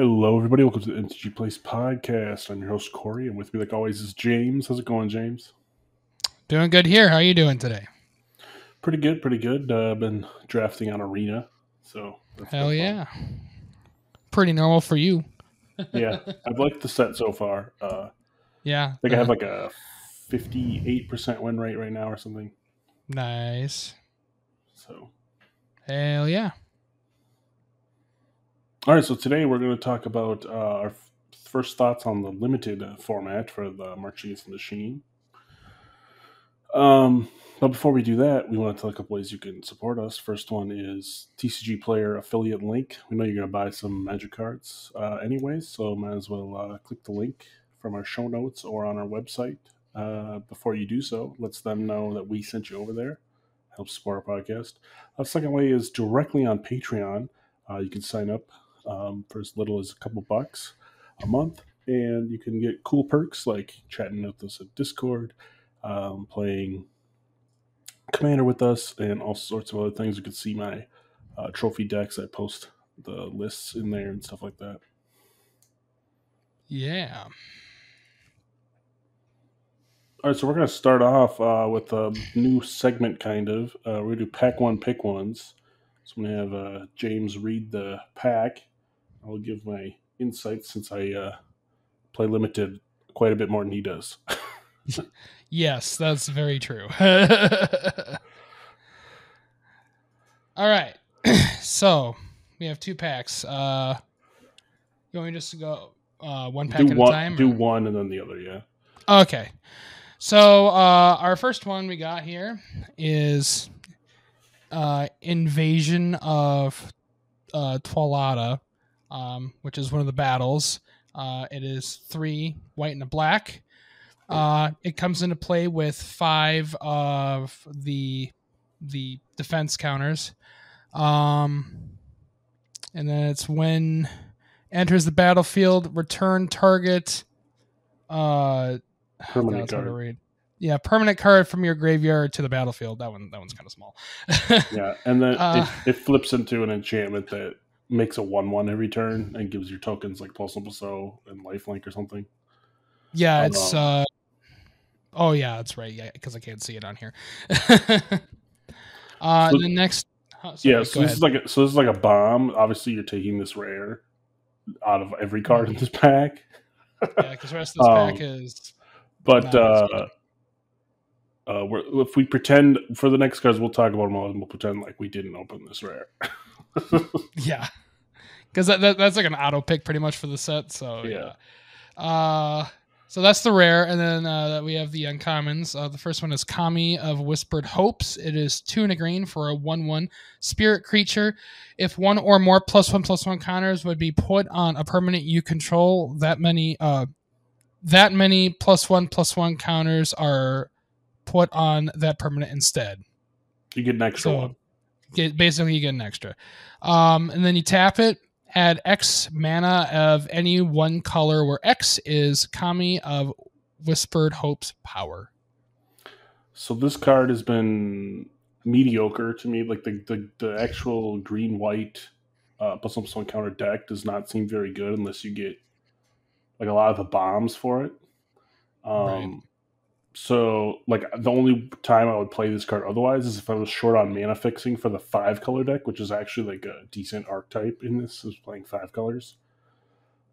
Hello, everybody. Welcome to the MTG Place podcast. I'm your host Corey, and with me, like always, is James. How's it going, James? Doing good here. How are you doing today? Pretty good, pretty good. Uh, I've been drafting on Arena, so that's Hell yeah. Pretty normal for you. yeah. I've liked the set so far. Uh, Yeah. I think I have like a 58% win rate right now, or something. nice. So, Hell yeah. All right. So today we're going to talk about uh, our first thoughts on the limited uh, format for the March Against the Machine. Um, but before we do that, we want to tell a couple ways you can support us. First one is TCG Player affiliate link. We know you're going to buy some Magic cards uh, anyways, so might as well uh, click the link from our show notes or on our website. Uh, before you do so, lets them know that we sent you over there. Helps support our podcast. Uh, second way is directly on Patreon. Uh, you can sign up um, for as little as a couple bucks a month, and you can get cool perks like chatting with us at Discord, um, playing Commander with us, and all sorts of other things. You can see my uh, trophy decks. I post the lists in there and stuff like that. Yeah. All right, so we're going to start off uh, with a new segment, kind of. Uh, we're going to do pack one, pick ones. So I'm going to have uh, James read the pack. I'll give my insights since I uh, play limited quite a bit more than he does. Yes, that's very true. All right. so we have two packs. Uh you want me just to go uh one pack do at one, a time? do or- one, and then the other. Yeah. Okay. So uh, our first one we got here is uh, Invasion of uh, Tolvada, um, which is one of the battles. Uh, it is three white and a black. Uh, it comes into play with five of the the defense counters, um, and then it's when enters the battlefield, return target. Uh, Permanent card. read. Yeah, permanent card from your graveyard to the battlefield. That one, that one's kind of small. Yeah, and then Uh, it, it flips into an enchantment that makes a one-one every turn and gives your tokens like Pulse so and Lifelink or something. yeah, Oh, it's. no. uh Oh yeah, that's right. Yeah, because I can't see it on here. uh, So- the next. oh, sorry, yeah, so this ahead. is like a, so this is like a bomb. Obviously, you're taking this rare out of every card in this pack. yeah, because the rest of this um, pack is. But uh, uh, we're, if we pretend for the next cards, we'll talk about them all, and we'll pretend like we didn't open this rare. Yeah, because that, that that's like an auto pick pretty much for the set. So Yeah. yeah. Uh, so that's the rare, and then uh, we have the uncommons. Uh, the first one is Kami of Whispered Hopes. It is two and a green for a one-one spirit creature. If one or more plus one plus one counters would be put on a permanent you control, that many uh, that many plus one plus one counters are put on that permanent instead. You get an extra So one. Get, basically you get an extra. Um, and then you tap it, add X mana of any one color where X is Kami of Whispered Hope's power. So this card has been mediocre to me. Like the the, the actual green white uh, plus one plus one counter deck does not seem very good unless you get like a lot of the bombs for it. Um, Right. So like the only time I would play this card otherwise is if I was short on mana fixing for the five color deck, which is actually like a decent archetype in this is playing five colors.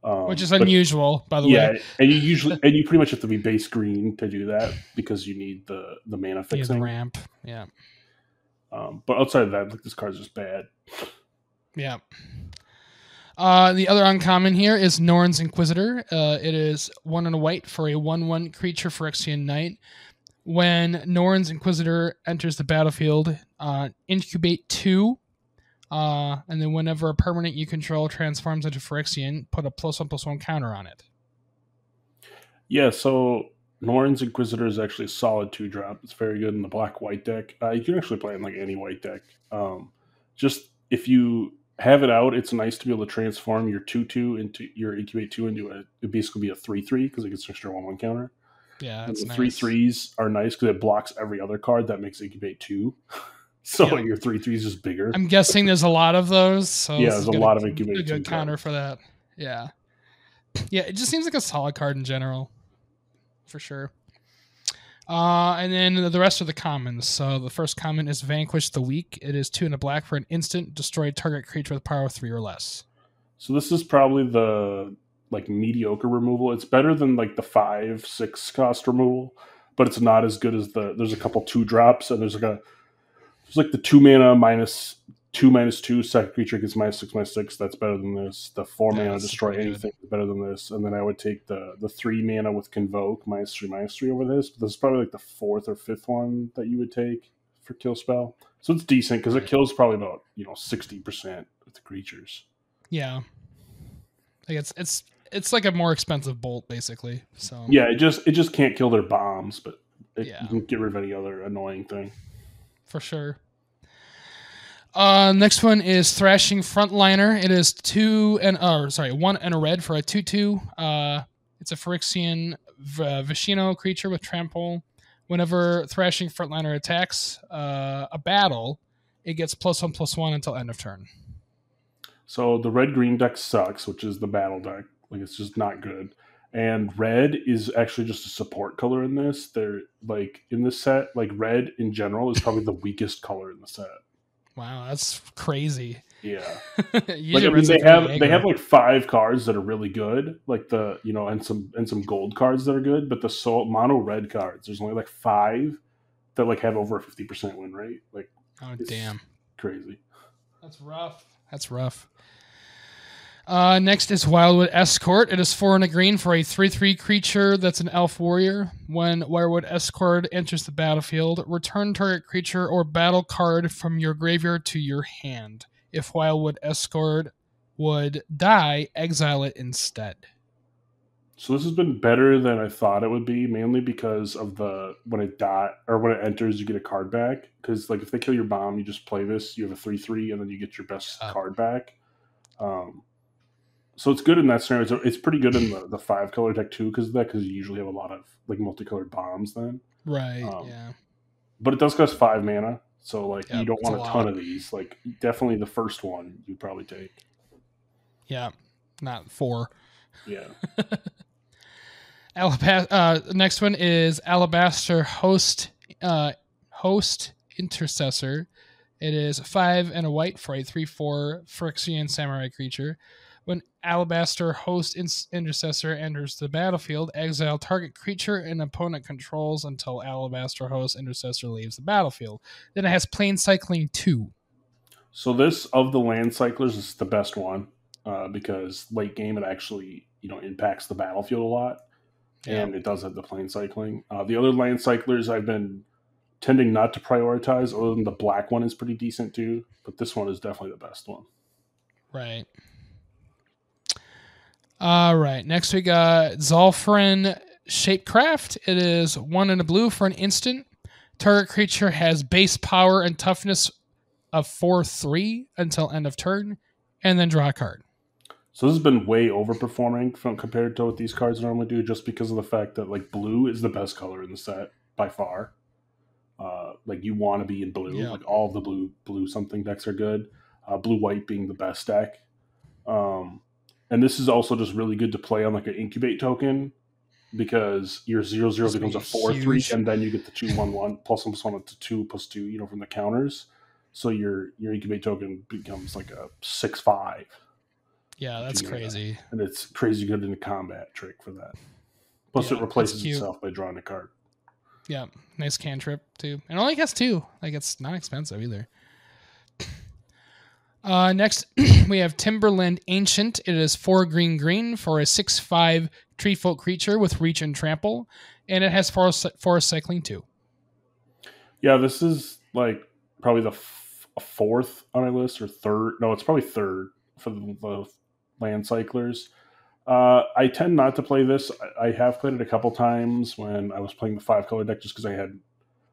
Um, Which is but- unusual, by the yeah, way. Yeah, and you usually and you pretty much have to be base green to do that because you need the the mana fixing. the ramp. Yeah. Um, but outside of that, like this card's just bad. Yeah. Uh, the other uncommon here is Norn's Inquisitor. Uh, it is one and a white for a 1 1 creature Phyrexian Knight. When Norn's Inquisitor enters the battlefield, uh, incubate two. Uh, and then whenever a permanent you control transforms into Phyrexian, put a plus one plus one counter on it. Yeah, so Norn's Inquisitor is actually a solid two drop. It's very good in the black white deck. Uh, you can actually play it in like any white deck. Um, just if you have it out, it's nice to be able to transform your two two into your incubate two into a it basically be a three three because it gets an extra one one counter. Yeah, And that's the nice. three threes are nice because it blocks every other card that makes incubate two. so Yeah. your three threes is bigger. I'm guessing there's a lot of those. So Yeah, there's a lot of incubate A good two counter cards. for that. Yeah, yeah. It just seems like a solid card in general, for sure. Uh, and then the rest of the commons. So the first common is Vanquish the Weak. It is two and a black for an instant. Destroy target creature with power three or less. So this is probably the like mediocre removal. It's better than like the five six cost removal, but it's not as good as the. There's a couple two drops and there's like a there's like the two mana minus two minus two second creature gets minus six minus six. That's better than this. The four Yeah, mana destroy good. anything is better than this. And then I would take the the three mana with convoke minus three minus three over this. But this is probably like the fourth or fifth one that you would take for kill spell. So it's decent because it kills probably about you know sixty percent of the creatures. Yeah, like it's it's it's like a more expensive bolt basically. So Yeah, it just it just can't kill their bombs, but it, Yeah. you can get rid of any other annoying thing. for sure. Uh, next one is Thrashing Frontliner. It is two and uh, sorry, one and a red for a two-two. Uh, it's a Phyrexian v- uh, Vishino creature with trample. Whenever Thrashing Frontliner attacks uh, a battle, it gets plus one plus one until end of turn. So the red green deck sucks, which is the battle deck. Like it's just not good. And red is actually just a support color in this. They're like in this set, like red in general is probably the weakest color in the set. Wow, that's crazy. Yeah. Like, I mean, they have they have like five cards that are really good, like the you know, and some and some gold cards that are good, but the soul mono red cards, there's only like five that like have over a fifty percent win rate. Like oh damn. crazy. That's rough. That's rough. Uh, next is Wildwood Escort. It is four and a green for a 3 3 creature that's an elf warrior. When Wildwood Escort enters the battlefield, return target creature or battle card from your graveyard to your hand. If Wildwood Escort would die, exile it instead. So this has been better than I thought it would be, mainly because of the when it dot or when it enters, you get a card back. Because like if they kill your bomb, you just play this. You have a three three, and then you get your best Yeah. card back. Um, so it's good in that scenario. It's, it's pretty good in the, the five color deck too, because of that because you usually have a lot of like multicolored bombs then. Right, Um, yeah. But it does cost five mana, so like Yeah, you don't it's a want a, ton of these. Like definitely the first one you'd probably take. Yeah. Not four. Yeah. Alabasta- uh, next one is Alabaster Host uh, Host Intercessor. It is five and a white for a three-four Phyrexian samurai creature. When Alabaster Host In- Intercessor enters the battlefield, exile target creature an opponent controls until Alabaster Host Intercessor leaves the battlefield. Then it has Plains Cycling two. So this of the land cyclers is the best one uh, because late game it actually you know impacts the battlefield a lot, and it does have the plains cycling. Uh, the other land cyclers I've been tending not to prioritize, other than the black one is pretty decent too, but this one is definitely the best one. Right. All right. Next we got Zhalfirin Shapecraft. It is one in a blue for an instant. Target creature has base power and toughness of four three until end of turn, and then draw a card. So this has been way overperforming from compared to what these cards normally do, just because of the fact that like blue is the best color in the set by far. Uh, like you want to be in blue. Yeah. Like all the blue blue something decks are good. Uh, blue white being the best deck. Um, and this is also just really good to play on like an incubate token because your zero zero becomes a four three, and then you get the two one one plus one plus one to two plus two, you know, from the counters. So your your incubate token becomes like a six five Yeah, that's crazy. and it's crazy good in a combat trick for that. Plus, Yeah, it replaces itself by drawing a card. Yeah, nice cantrip too, and only has two. Like it's not expensive either. Uh, next, we have Timberland Ancient. It is four green green for a six five tree folk creature with reach and trample, and it has forest forest cycling too. Yeah, this is like probably the f- fourth on my list or third. No, it's probably third for the, the land cyclers. Uh, I tend not to play this. I, I have played it a couple times when I was playing the five color deck just because I had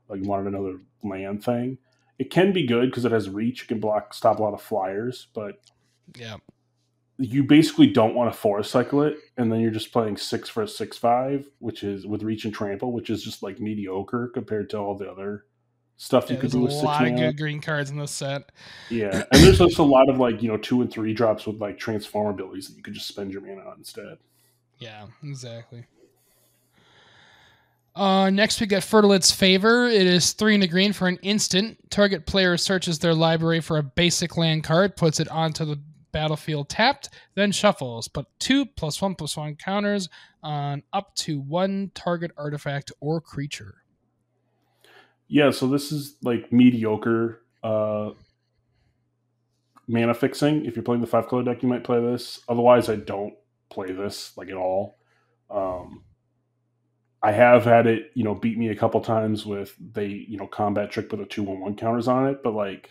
like wanted another land thing. It can be good because it has reach. You can block, stop a lot of flyers, but Yeah, you basically don't want to force cycle it, and then you're just playing six for a six five, which is with reach and trample, which is just like mediocre compared to all the other stuff you could do a with six lot of good green cards in this set. Yeah, and there's also a lot of like you know two and three drops with like transform abilities that you could just spend your mana on instead. Yeah, exactly. Uh, next we got Fertilid's Favor. It is three and a green for an instant. Target player searches their library for a basic land card, puts it onto the battlefield tapped, then shuffles. Put two plus one plus one counters on up to one target artifact or creature. Yeah, so this is like mediocre uh, mana fixing. If you're playing the five color deck, you might play this. Otherwise, I don't play this like at all. Um, I have had it, you know, beat me a couple times with they, you know, combat trick with a two one one counters on it. But like,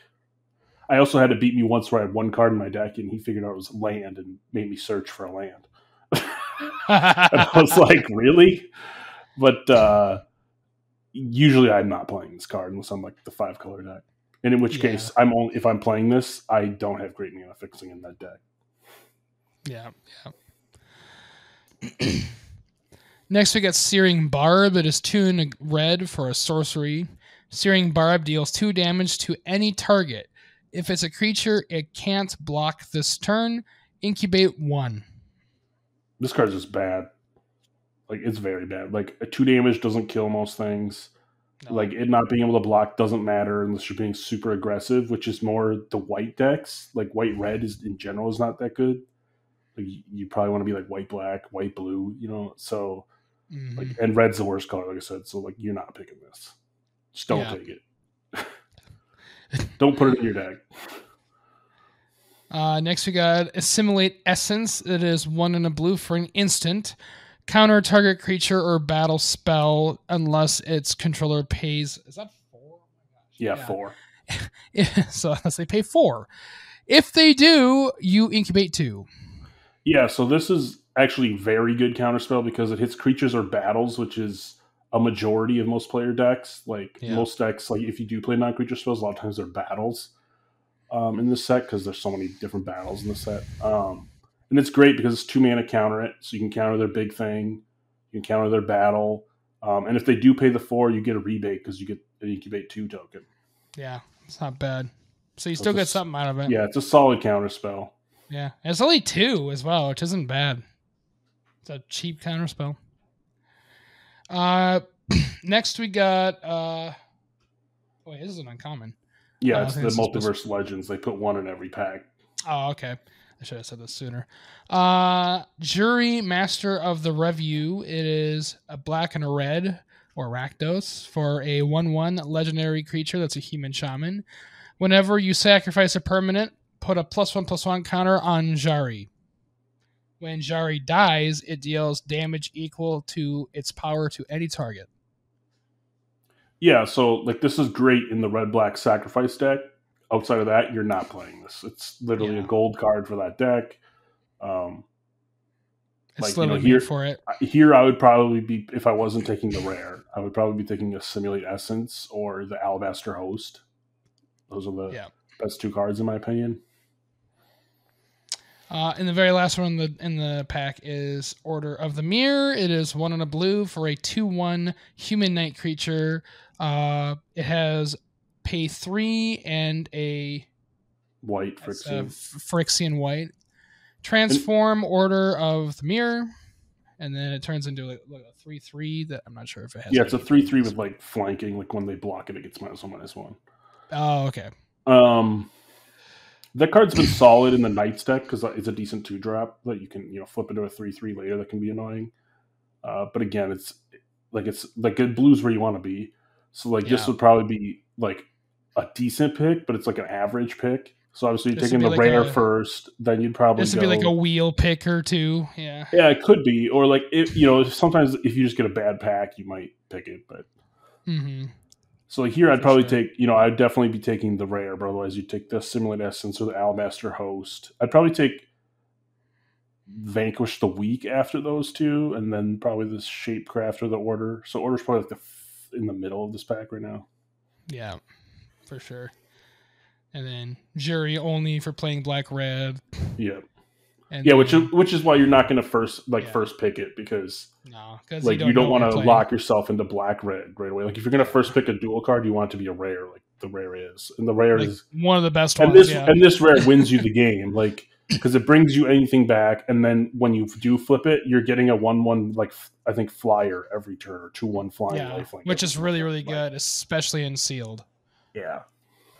I also had to beat me once where I had one card in my deck and he figured out it was land and made me search for a land. and I was like, really? But uh, usually I'm not playing this card unless I'm like the five color deck. And in which Yeah. case, I'm only if I'm playing this, I don't have great mana fixing in that deck. Yeah, yeah. Next, we got Searing Barb. It is two in red for a sorcery. Searing Barb deals two damage to any target. If it's a creature, it can't block this turn. Incubate one. This card's just bad. Like it's very bad. Like a two damage doesn't kill most things. No. Like it not being able to block doesn't matter unless you're being super aggressive, which is more the white decks. Like white red is in general is not that good. Like you probably want to be like white black, white blue, you know. So Mhm. like and red's the worst color, like I said. So like you're not picking this. Just don't Yeah. take it. don't put it in your deck. Uh, next, we got Assimilate Essence. It is one in a blue for an instant. Counter target creature or battle spell unless its controller pays. Is that four? Oh my. Yeah, four. so unless they pay four. If they do, you incubate two. Yeah, so this is actually very good counterspell because it hits creatures or battles, which is a majority of most player decks. Like Yeah. most decks, like if you do play non-creature spells, a lot of times they're battles um, in this set because there's so many different battles in the set. Um, and it's great because it's two mana counter it, so you can counter their big thing, you can counter their battle, um, and if they do pay the four, you get a rebate because you get an incubate two token. Yeah, it's not bad. So you So still get a something out of it. Yeah, it's a solid counter spell. Yeah. And it's only two as well, which isn't bad. It's a cheap counter spell. Uh, next we got uh, wait, this is an uncommon. Yeah, I it's the multiverse legends. They put one in every pack. Oh, okay. I should have said this sooner. Uh, Juri Master of the Revue. It is a black and a red, or Rakdos, for a 1 1 legendary creature that's a human shaman. Whenever you sacrifice a permanent, put a plus 1 plus 1 counter on Juri. When Juri dies, it deals damage equal to its power to any target. Yeah, so like this is great in the red black sacrifice deck. Outside of that, you're not playing this. It's literally Yeah. a gold card for that deck. Um, It's Like, you know, here- for it. here, I would probably be if I wasn't taking the rare, I would probably be taking Assimilate Essence or the alabaster host. Those are the Yeah. best two cards in my opinion. Uh, and the very last one in the in the pack is Order of the Mirror. It is one on a blue for a two one human knight creature. Uh, it has pay three and a, White Phyrexian. White. Transform Order of the Mirror, and then it turns into like, like a three three that I'm not sure if it has. yeah, it's a three three with like flanking. Like when they block it, it gets minus one minus one. Oh, okay. Um, that card's been solid in the Knights deck because it's a decent two drop that you can you know flip into a three three later that can be annoying. Uh, but again, it's like it's like good blues where you want to be. So like this would probably be like a decent pick, but it's like an average pick. So obviously you're This taking the like rare a- first, then you'd probably This would be like a wheel pick or two. Yeah. yeah, it could be, or like if you know sometimes if you just get a bad pack, you might pick it, but. hmm So here, I'd probably sure. take, you know, I'd definitely be taking the rare, but otherwise you take the Simulate Essence or the Alabaster Host. I'd probably take Vanquish the Weak after those two, and then probably the Shapecraft or the Order. So Order's probably like the f- in the middle of this pack right now. Yeah, for sure. And then Juri only for playing black red. Yeah, And Yeah, which is which is why you're not going to first like Yeah. first pick it because no, like you don't, know want to lock yourself into black red right away. Like if you're going to first pick a dual card, you want it to be a rare, like the rare is, and the rare Like, is one of the best and ones. this yeah. and this rare wins you the game, like because it brings you anything back, and then when you do flip it, you're getting a one one like I think flyer every turn or two one flying yeah, lifelink, which is really really Like, good, especially in sealed. Yeah,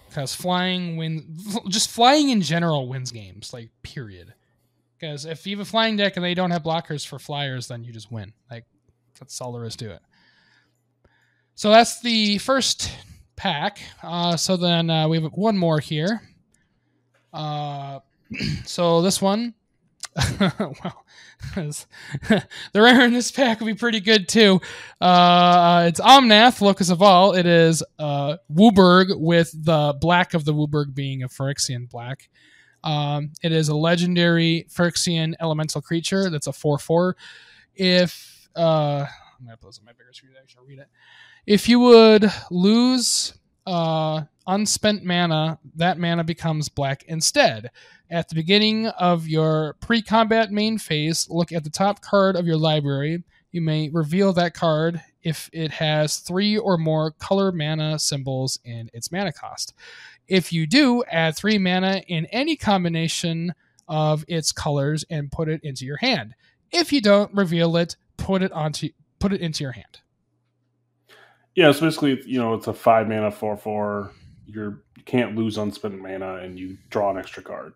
Because flying win, just flying in general wins games. Like period. Because if you have a flying deck and they don't have blockers for flyers, then you just win. Like that's all there is to it. So that's the first pack. Uh, so then uh, we have one more here. Uh, so this one, well, the rare in this pack would be pretty good too. Uh, it's Omnath, Locus of All. It is uh, WUBRG with the black of the WUBRG being a Phyrexian black. Um, it is a legendary Phyrexian elemental creature that's a 4 4. If, uh, I'm going to put this on my bigger screen I actually read it. If you would lose uh, unspent mana, that mana becomes black instead. At the beginning of your pre combat main phase, look at the top card of your library. You may reveal that card if it has three or more color mana symbols in its mana cost. If you do, add three mana in any combination of its colors and put it into your hand. If you don't reveal it, put it onto put it into your hand. yeah. So basically, you know, it's a five mana four four. You're you can't lose unspent mana, and you draw an extra card.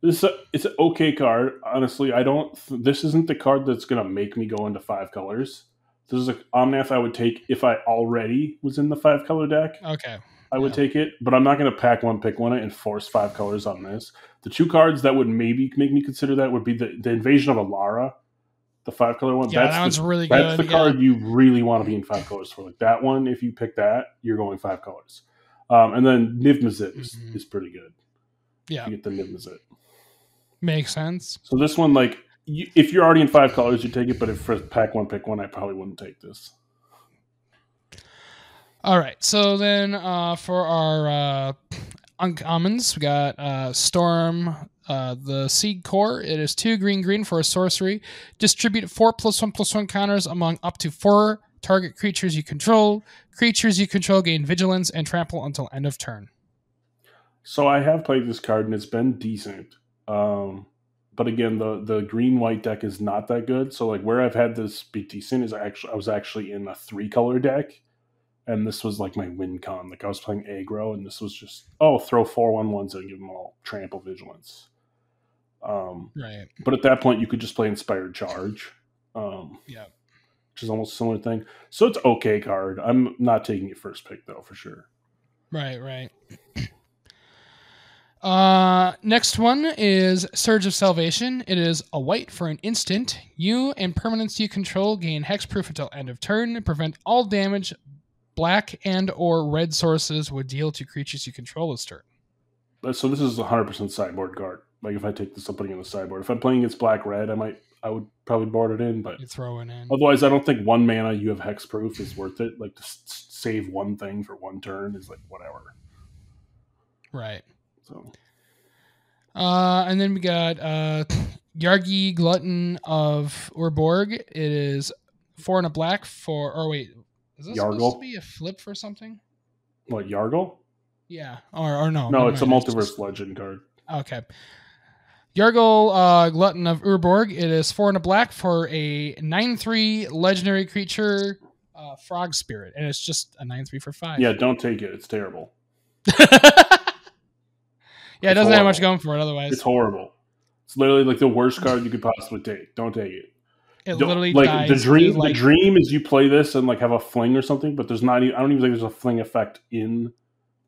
This is a, it's an okay card. Honestly, I don't. This isn't the card that's gonna make me go into five colors. This is a Omnath I would take if I already was in the five color deck. Okay. I would Yeah. take it, but I'm not going to pack one, pick one, and force five colors on this. The two cards that would maybe make me consider that would be the, the Invasion of Alara, the five color one. Yeah, that's that one's the, really that's good. the yeah. card you really want to be in five colors for. Like that one, if you pick that, you're going five colors. Um, and then Niv-Mizzet is, Mhm. is pretty good. Yeah, You get the Niv-Mizzet. makes sense. So this one, like, you, if you're already in five colors, you take it. But if for pack one, pick one, I probably wouldn't take this. All right. So then uh, for our uh, uncommons, we got uh, Storm, uh, the Seed Core. It is two green green for a sorcery. Distribute four plus one plus one counters among up to four target creatures you control. Creatures you control gain vigilance and trample until end of turn. So I have played this card and it's been decent. Um, but again, the the green white deck is not that good. So like where I've had this be decent is actually I was actually in a three color deck, and this was like my win con. Like I was playing aggro, and this was just oh throw four one ones and give them all trample vigilance. Um, Right. but at that point, you could just play inspired charge. Um, Yeah. which is almost a similar thing. So it's okay card. I'm not taking it first pick though for sure. Right, right. Uh, next one is Surge of Salvation. It is a white for an instant. You and permanents you control gain hexproof until end of turn. Prevent all damage black and or red sources would deal to creatures you control this turn. So this is a hundred percent sideboard card. Like if I take this, I'm putting in the sideboard. If I'm playing against black red, I might I would probably board it in. But You throw it in. otherwise, I don't think one mana you have hexproof is worth it. Like to s- save one thing for one turn is like whatever. Right. So Uh, and then we got uh, Yargle Glutton of Urborg. It is four and a black for. Or wait, is this supposed Yargle? to be a flip for something? what Yargle? Yeah. Or or no? no, it's a mind. multiverse just- legend card. Okay. Yargle uh, Glutton of Urborg. It is four and a black for a 9 3 legendary creature, uh, Frog Spirit. And it's just a 9 3 for 5. Yeah, don't take it. It's terrible. yeah, it doesn't have much going for it otherwise. It's horrible. It's literally like the worst card you could possibly take. Don't take it. It literally like dies. the dream. like, the dream is you play this and like have a fling or something, but there's not. Even, I don't even think there's a fling effect in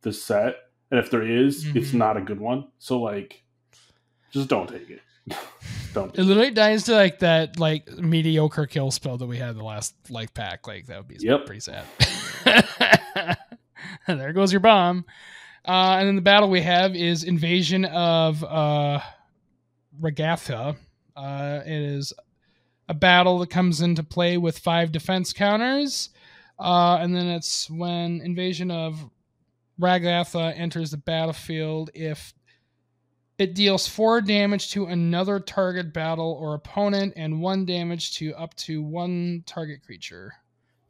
the set, and if there is, it's Mhm. not a good one. So like, just don't take it. don't. It literally dies to like that like mediocre kill spell that we had in the last life pack. Like that would be Yep. pretty sad. there goes your bomb. Uh, and then the battle we have is invasion of uh, Regatha. Uh, it is a battle that comes into play with five defense counters. Uh, and then it's when invasion of Regatha enters the battlefield. If It deals four damage to another target battle or opponent, and one damage to up to one target creature.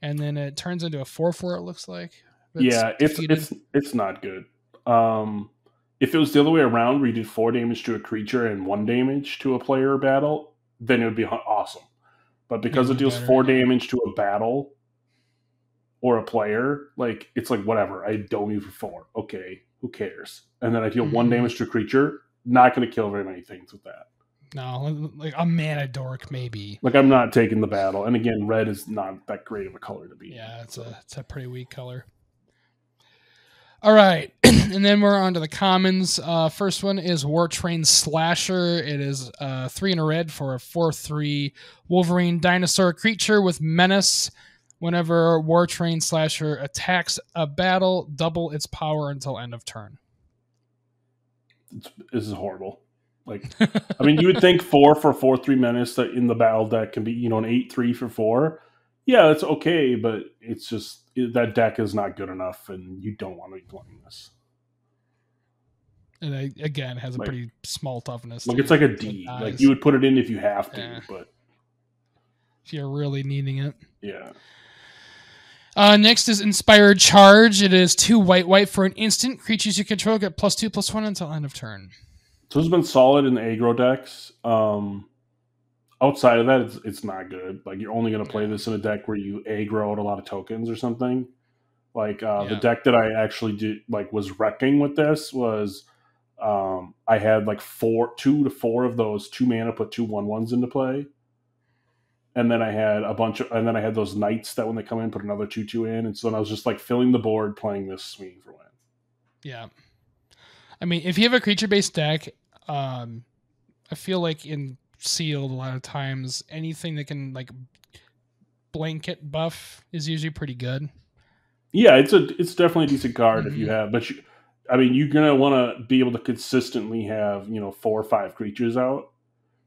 And then it turns into a four-four. It looks like. It's yeah, it's defeated. it's it's not good. Um, if it was the other way around, where you did four damage to a creature and one damage to a player battle, then it would be awesome. But because it deals better, four yeah. damage to a battle or a player, like it's like whatever. I dome you for four. Okay, who cares? And then I deal one Mhm. damage to a creature. Not going to kill very many things with that. no, like a mana dork maybe. Like I'm not taking the battle. And again, red is not that great of a color to be. Yeah, it's a it's a pretty weak color. All right, and then we're on to the commons. Uh, first one is War Train Slasher. It is uh, three in a red for a four-three Wolverine dinosaur creature with menace. Whenever War Train Slasher attacks a battle, double its power until end of turn. It's, this is horrible. Like I mean, you would think four for four three menace that in the battle deck can be you know an eight three for four. Yeah, it's okay, but it's just that deck is not good enough, and you don't want to be playing this. And it, again, has a Like- pretty small toughness. Like it's like a D. Like you would put it in if you have to, Yeah. but if you're really needing it. yeah, Uh, next is Inspired Charge. It is two white white for an instant. Creatures you control get plus two plus one until end of turn. so it's been solid in the aggro decks. Um, outside of that, it's it's not good. Like you're only going to play this in a deck where you aggro out a lot of tokens or something. Like uh, the deck that I actually did like was wrecking with this was um, I had like four, two to four of those two mana put two one ones into play, and then I had a bunch of, and then I had those knights that when they come in put another two two in, and so then I was just like filling the board playing this swing for win. Yeah. I mean, if you have a creature based deck, um, I feel like in sealed a lot of times anything that can like blanket buff is usually pretty good. Yeah, it's a it's definitely a decent card if you Mhm. have, but you, I mean, you're gonna want to be able to consistently have you know four or five creatures out.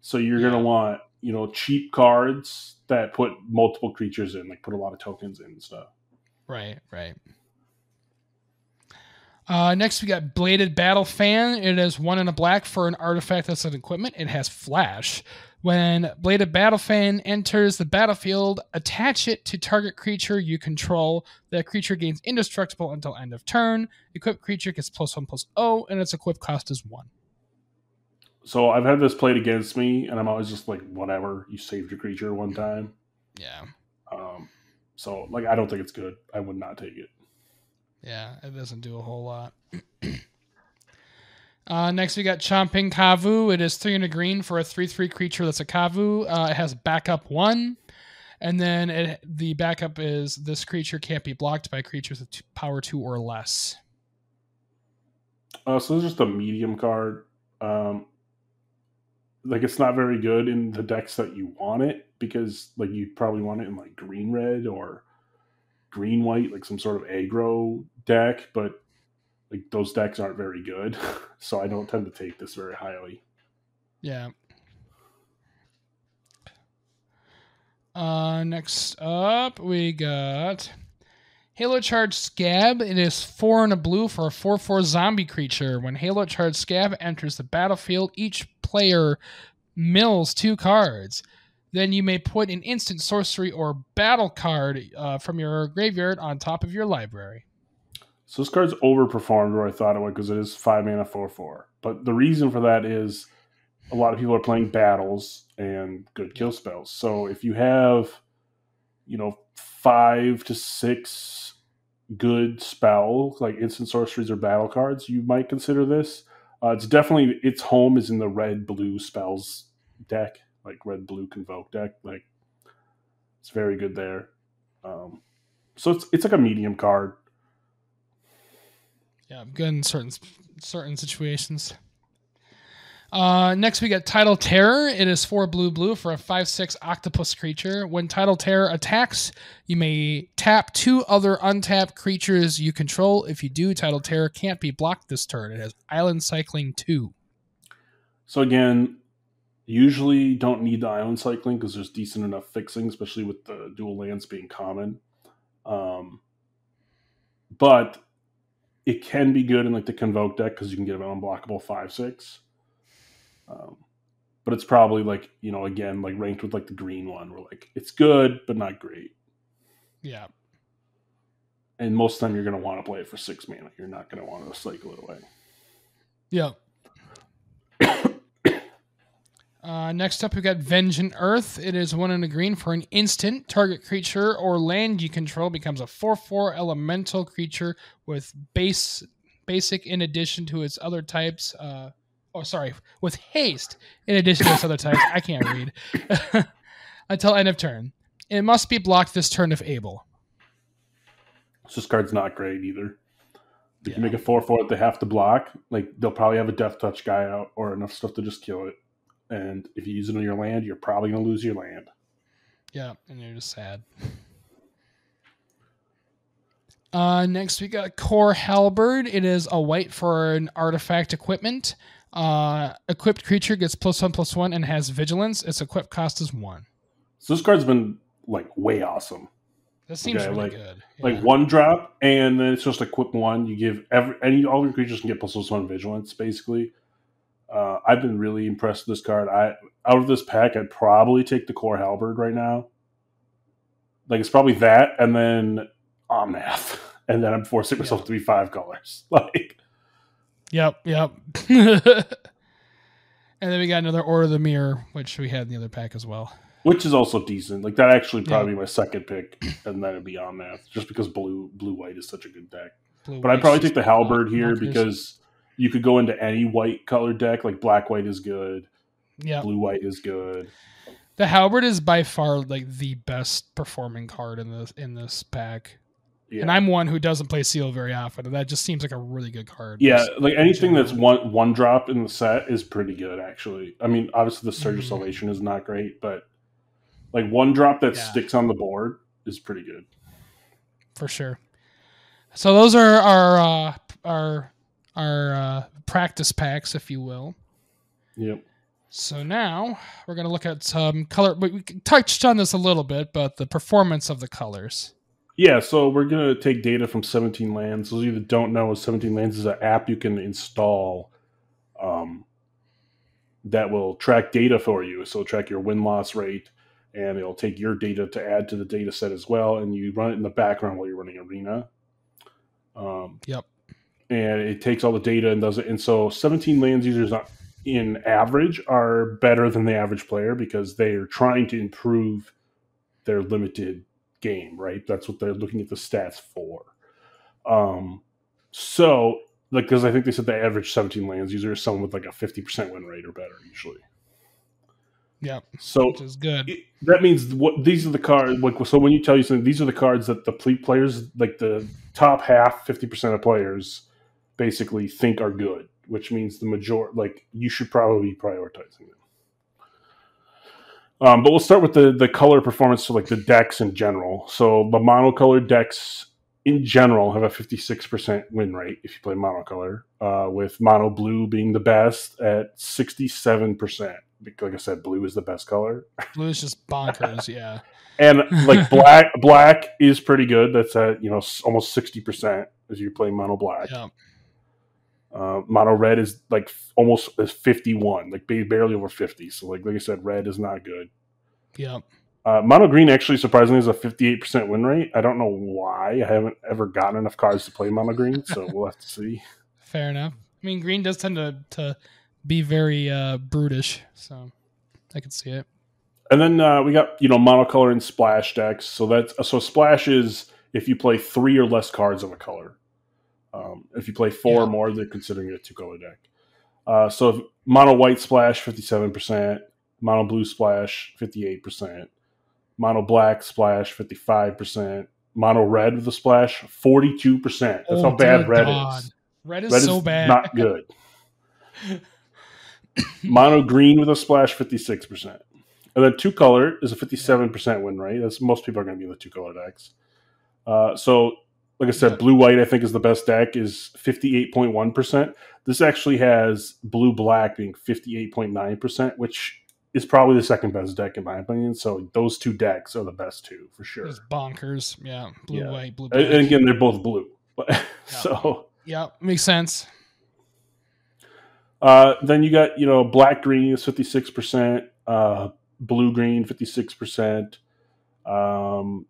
So you're Yeah. gonna want you know cheap cards that put multiple creatures in, like put a lot of tokens in and stuff. Right, right. Uh, next, we got Bladed Battle Fan. It is one in a black for an artifact that's an equipment. It has flash. When Bladed Battle Fan enters the battlefield, attach it to target creature you control. That creature gains indestructible until end of turn. Equipped creature gets plus one plus O, and its equip cost is one. So I've had this played against me, and I'm always just like, whatever. You saved your creature one time. Yeah, Um, so like, I don't think it's good. I would not take it. Yeah, it doesn't do a whole lot. Uh, next, we got Chomping Kavu. It is three and a green for a three-three creature that's a Kavu. Uh, it has backup one, and then it, the backup is this creature can't be blocked by creatures with two, power two or less. Uh, so this is just a medium card. Um, like it's not very good in the decks that you want it because like you probably want it in like green red or green white, like some sort of aggro deck, but like those decks aren't very good, so I don't tend to take this very highly. Yeah. Uh, next up, we got Halo Charge Skaab. It is four and a blue for a 4 4 zombie creature. When Halo Charge Skaab enters the battlefield, each player mills two cards. Then you may put an instant sorcery or battle card uh, from your graveyard on top of your library. So this card's overperformed where I thought it would because it is five mana four four. But the reason for that is a lot of people are playing battles and good kill spells. So if you have, you know, five to six good spell like instant sorceries or battle cards, you might consider this. Uh, it's definitely its home is in the red blue spells deck, like red blue convoke deck. Like it's very good there. Um, so it's it's like a medium card. Yeah, I'm good in certain certain situations. Uh, next, we got Tidal Terror. It is four blue blue for a five six octopus creature. When Tidal Terror attacks, you may tap two other untapped creatures you control. If you do, Tidal Terror can't be blocked this turn. It has Island Cycling two. So again, usually don't need the island cycling because there's decent enough fixing, especially with the dual lands being common. Um, but it can be good in like the convoke deck because you can get an unblockable five six. Um, but it's probably like you know again like ranked with like the green one. Where like it's good but not great. Yeah. And most of the time you're going to want to play it for six mana. You're not going to want to cycle it away. Yeah. Uh, next up, we've got Vengeant Earth. It is one in a green for an instant. Target creature or land you control becomes a 4 4 elemental creature with base basic in addition to its other types. Uh, oh, sorry, with haste in addition to its other types. I can't read. Until end of turn. It must be blocked this turn if able. So this card's not great either. If Yeah. you make a 4 4 that they have to block, like they'll probably have a Death Touch guy out or enough stuff to just kill it. And if you use it on your land, you're probably going to lose your land. Yeah, and you're just sad. Uh, next we got Kor Halberd. It is a white for an artifact equipment. Uh, equipped creature gets plus one plus one and has vigilance. Its equip cost is one. So this card's been like way awesome. That seems Okay, really like- good. Like one drop, and then it's just equip one. You give every any all your creatures can get plus one vigilance, basically. Uh, I've been really impressed with this card. I out of this pack, I'd probably take the Kor halberd right now. Like it's probably that, and then Omnath, and then I'm forcing myself to be five colors. Like Yep, yep. and then we got another Order of the Mirror, which we had in the other pack as well. which is also decent. Like that actually probably be my second pick, and then it'd be Omnath, just because blue blue white is such a good deck. Blue But I'd probably take the halberd here because you could go into any white colored deck. Like black white is good, yeah, blue white is good. the Halberd is by far like the best performing card in this in this pack. Yeah, And I'm one who doesn't play Seal very often, and that just seems like a really good card. yeah, like anything that's one one drop in the set is pretty good. Actually, I mean, obviously the Surge of Mhm. Salvation is not great, but like one drop that Yeah. sticks on the board is pretty good. for sure. So those are our uh, our our uh, practice packs, if you will. Yep. So now we're going to look at some color. We we touched on this a little bit, but the performance of the colors. Yeah, so we're gonna take data from 17 Lands. Those of you that don't know, 17 Lands is an app you can install um, that will track data for you. So it'll track your win loss rate, and it'll take your data to add to the data set as well. And you run it in the background while you're running Arena. Um, Yep. And it takes all the data and does it. And so 17 Lands users on- in average are better than the average player because they are trying to improve their limited game, right? That's what they're looking at the stats for. Um, so, like, because I think they said the average 17 lands user is someone with like a 50% win rate or better, usually. Yeah. So Which is good. it- that means what these are the cards. Like, so when you tell you something, these are the cards that the players, like the top half, 50% of players, basically think are good, which means the major, like, you should probably be prioritizing them. Um, but we'll start with the the color performance, so like the decks in general. So the monocolored decks in general have a 56% win rate if you play monocolor, uh, with mono blue being the best at 67%. Like I said, blue is the best color. Blue is just bonkers. yeah. And like black, black is pretty good. That's at you know almost sixty percent as you play mono black. Yeah. Uh, mono red is like almost is fifty one, like barely over fifty. So like like I said, red is not good. Yeah. Uh, mono green actually surprisingly is a fifty eight percent win rate. I don't know why. I haven't ever gotten enough cards to play mono green, so we'll have to see. Fair enough. I mean, green does tend to to be very uh, brutish, so I can see it. And then uh, we got you know monocolor and splash decks. So that's so splash is if you play three or less cards of a color. Um, if you play four or more, they're considering it a two color deck. Uh, so if mono white splash fifty seven percent, mono blue splash fifty eight percent, mono black splash fifty five percent, mono red with a splash forty two percent. That's Oh, how bad red God. is. Red is Red so is bad. not good. Mono green with a splash, fifty six percent, and then two color is a fifty seven percent win rate. That's most people are going to be in the two color decks. Uh, so, like I said, blue white I think is the best deck is fifty eight point one percent. This actually has blue black being fifty eight point nine percent, which is probably the second best deck in my opinion. So those two decks are the best two for sure. It's bonkers. Yeah. Blue, Yeah. white, blue, black. and again, they're both blue. so. yeah, makes sense. Uh, then you got you know black green is fifty six percent, uh, blue green fifty six percent, um,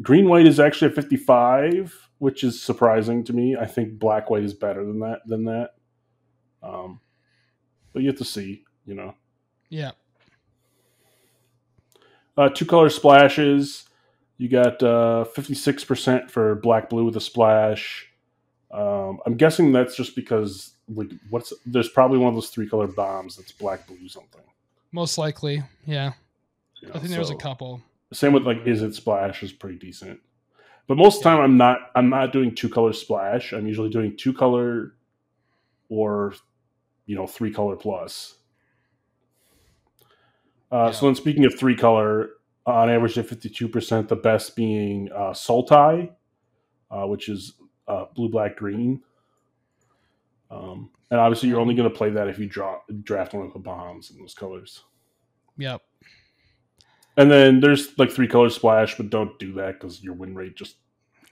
green white is actually a fifty five, which is surprising to me. I think black white is better than that than that. Um, but you have to see, you know. Yeah. Uh, two color splashes. You got uh, 56% for black blue with a splash. Um, I'm guessing that's just because like what's there's probably one of those three color bombs that's black blue something. Most likely, yeah. you know, I think there was a couple. Same with like is it splash is pretty decent. But most of the time I'm not I'm not doing two color splash. I'm usually doing two color or you know three color plus. Uh, So then speaking of three color, on average at 52%, the best being uh, Sultai, uh, which is uh, blue, black, green. Um, and obviously you're only going to play that if you draw draft one of the bombs in those colors. Yep. And then there's like three color splash, but don't do that because your win rate just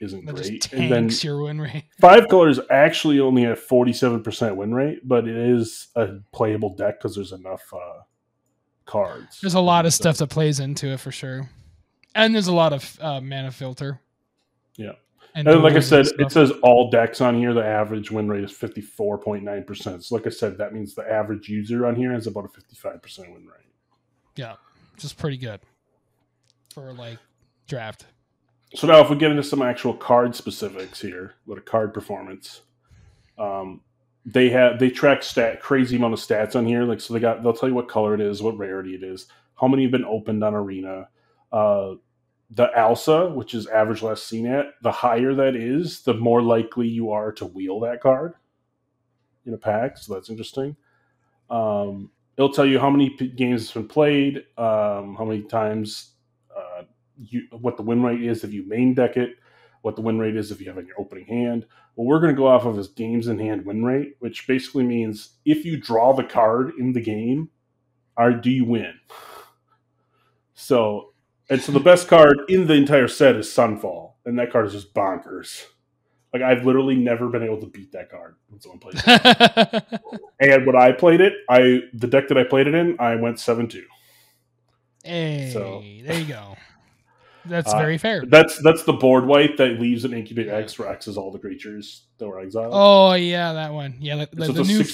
isn't That great. just And then your win rate. five colors actually only have 47% win rate, but it is a playable deck because there's enough uh, cards. There's a lot of stuff that plays into it for sure, and there's a lot of uh, mana filter. Yeah. and, And like I said, it says all decks on here. The average win rate is 54.9%. So, like I said, that means the average user on here has about a 55% win rate. yeah, which is pretty good for like draft. So now, if we get into some actual card specifics here, what a card performance, um, they have they track stat crazy amount of stats on here. Like so, they got they'll tell you what color it is, what rarity it is, how many have been opened on Arena. Uh, the ALSA, which is average last seen at, the higher that is, the more likely you are to wheel that card in a pack. So that's interesting. Um, it'll tell you how many p- games has been played, um, how many times you what the win rate is if you main deck it, what the win rate is if you have in your opening hand. What we're going to go off of is games in hand win rate, which basically means if you draw the card in the game, are do you win? So, and so the best card in the entire set is Sunfall, and that card is just bonkers. Like I've literally never been able to beat that card when someone plays it. and when I played it, I the deck that I played it in, I went seven two. hey, So- there you go. That's Uh, very fair. That's that's the board wipe that leaves an incubate X for X's all the creatures that were exiled. Oh yeah, that one. Yeah, the, the, So the new 68%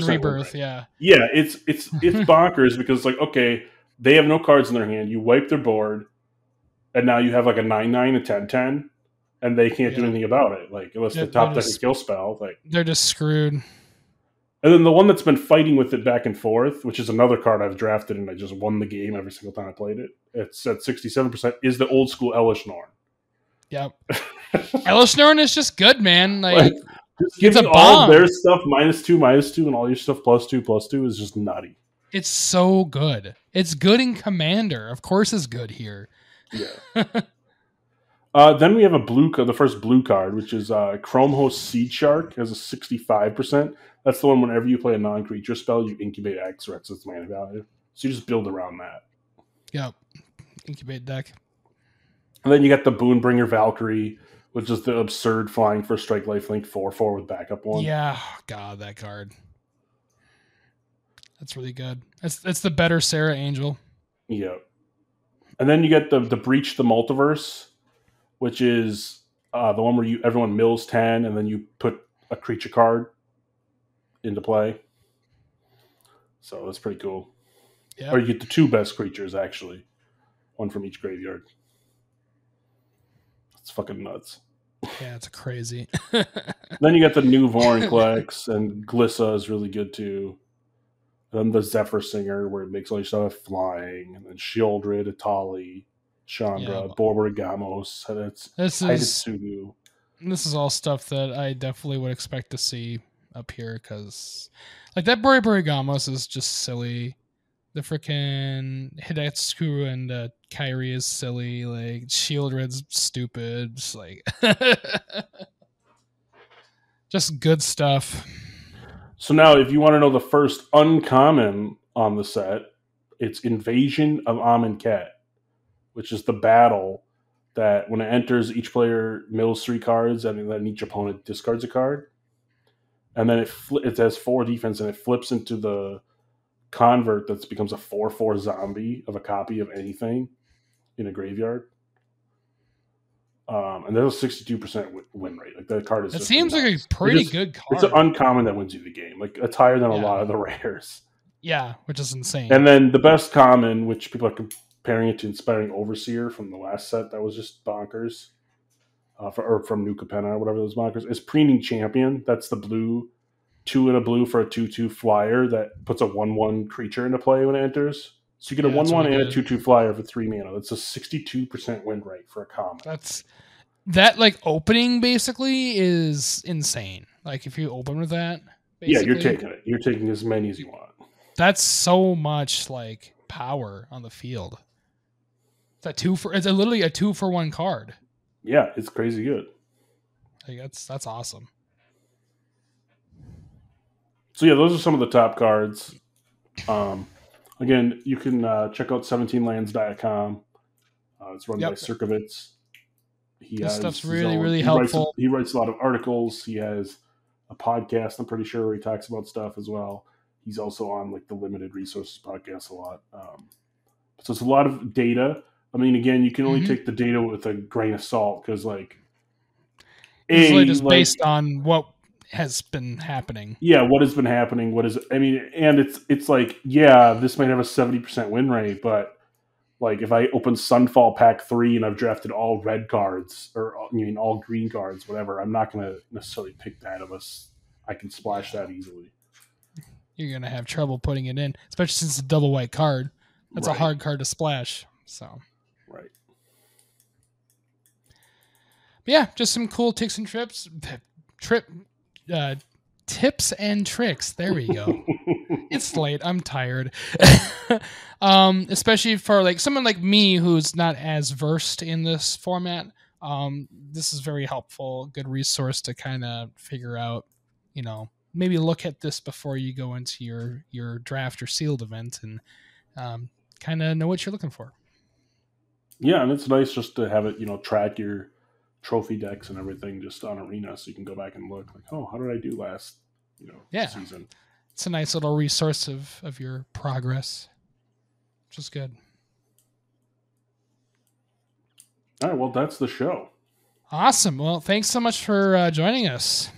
Phyrexian rebirth. Yeah, Yeah, it's it's it's bonkers because like okay, they have no cards in their hand. You wipe their board, and now you have like a nine nine, a 10-10, and they can't do anything about it. Like unless They're- the top deck just- a kill spell. Like they're just screwed. And then the one that's been fighting with it back and forth, which is another card I've drafted and I just won the game every single time I played it. It's at sixty seven percent. Is the old school Elesh Norn. Yep. Elesh Norn is just good, man. Like, Like, Just It's a giving all bomb. their stuff minus two, minus two, and all your stuff plus two, plus two is just nutty. it's so good. It's good in Commander. Of course, it's good here. Yeah. uh, then we have a blue card, the first blue card, which is uh, Chrome Host Seedshark, has a 65%. That's the one whenever you play a non creature spell, you incubate X or X its mana value. So you just build around that. Yep. Incubate deck. And then you got the Boonbringer Valkyrie, which is the absurd flying for strike lifelink 4 4 with backup one. Yeah. God, that card. That's really good. That's it's the better Serra Angel. Yeah. And then you get the the breach the multiverse, which is uh, the one where you everyone mills ten and then you put a creature card into play. So that's pretty cool. Yeah. Or you get the two best creatures actually, one from each graveyard. It's fucking nuts. Yeah, it's crazy. Then you got the new Vorinclex and Glissa is really good too. Then the Zephyr Singer where it makes all your stuff flying, and then Sheoldred, Etali, Chandra, Yeah. Borborygmos, and it's this is this is all stuff that I definitely would expect to see up here because, like that Bori Borigamos is just silly. The freaking Hidetsugu and uh, Kairi is silly. Like Sheoldred's stupid. Just like, just good stuff. So now, if you want to know the first uncommon on the set, it's Invasion of Amonkhet, which is the battle that when it enters, each player mills three cards, and then each opponent discards a card. and then it fl- it has four defense, and it flips into the convert that becomes a four four zombie of a copy of anything in a graveyard. Um, and there's a sixty-two percent win rate. Like that card is. It seems like a pretty just- good card. It's an uncommon that wins you the game. Like it's higher than a lot of the rares. yeah, which is insane. And then the best common, which people are comparing it to Inspiring Overseer from the last set, that was just bonkers. Uh, for, or from New Capenna or whatever those bonkers is Preening Champion. That's the blue, two and a blue for a two-two flyer that puts a one-one creature into play when it enters. So you get a Yeah, that's one-one really and a two-two flyer for three mana. That's a sixty-two percent win rate for a common. That's that like opening basically is insane. Like if you open with that, yeah, you're taking it. You're taking as many as you want. That's so much like power on the field. It's a two for. It's a, literally a two for one card. Yeah, it's crazy good. Like that's that's awesome. So yeah, those are some of the top cards. Um, again, you can uh, check out 17lands.com. Uh, it's run by Sierkovitz. He This has stuff's really, really he writes- helpful. he writes a lot of articles. He has a podcast. I'm pretty sure where he talks about stuff as well. He's also on like the Limited Resources podcast a lot. Um, so it's a lot of data. I mean, again, you can only Mhm. take the data with a grain of salt because, like, It's A, just like- based on what has been happening. yeah what has been happening what is i mean and it's it's like yeah this might have a 70% win rate but like if i open sunfall pack 3 and i've drafted all red cards or I mean all green cards whatever i'm not going to necessarily pick that unless i can splash that easily You're gonna have trouble putting it in, especially since it's a double white card. That's Right, a hard card to splash. So right But yeah, just some cool ticks and trips. Trip uh, tips and tricks. There we go. it's late. I'm tired. um, especially for like someone like me who's not as versed in this format. Um, this is very helpful. Good resource to kind of figure out. You know, maybe look at this before you go into your your draft or sealed event and um, kind of know what you're looking for. Yeah and it's nice just to have it you know track your trophy decks and everything just on arena so you can go back and look like oh how did i do last you know Yeah. season It's a nice little resource of of your progress, which is good. all right well that's the show Awesome. Well, thanks so much for uh, joining us.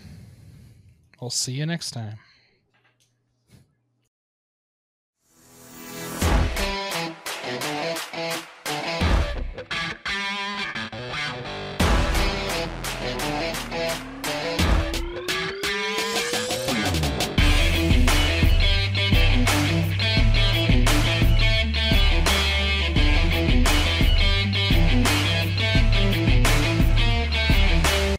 We'll see you next time.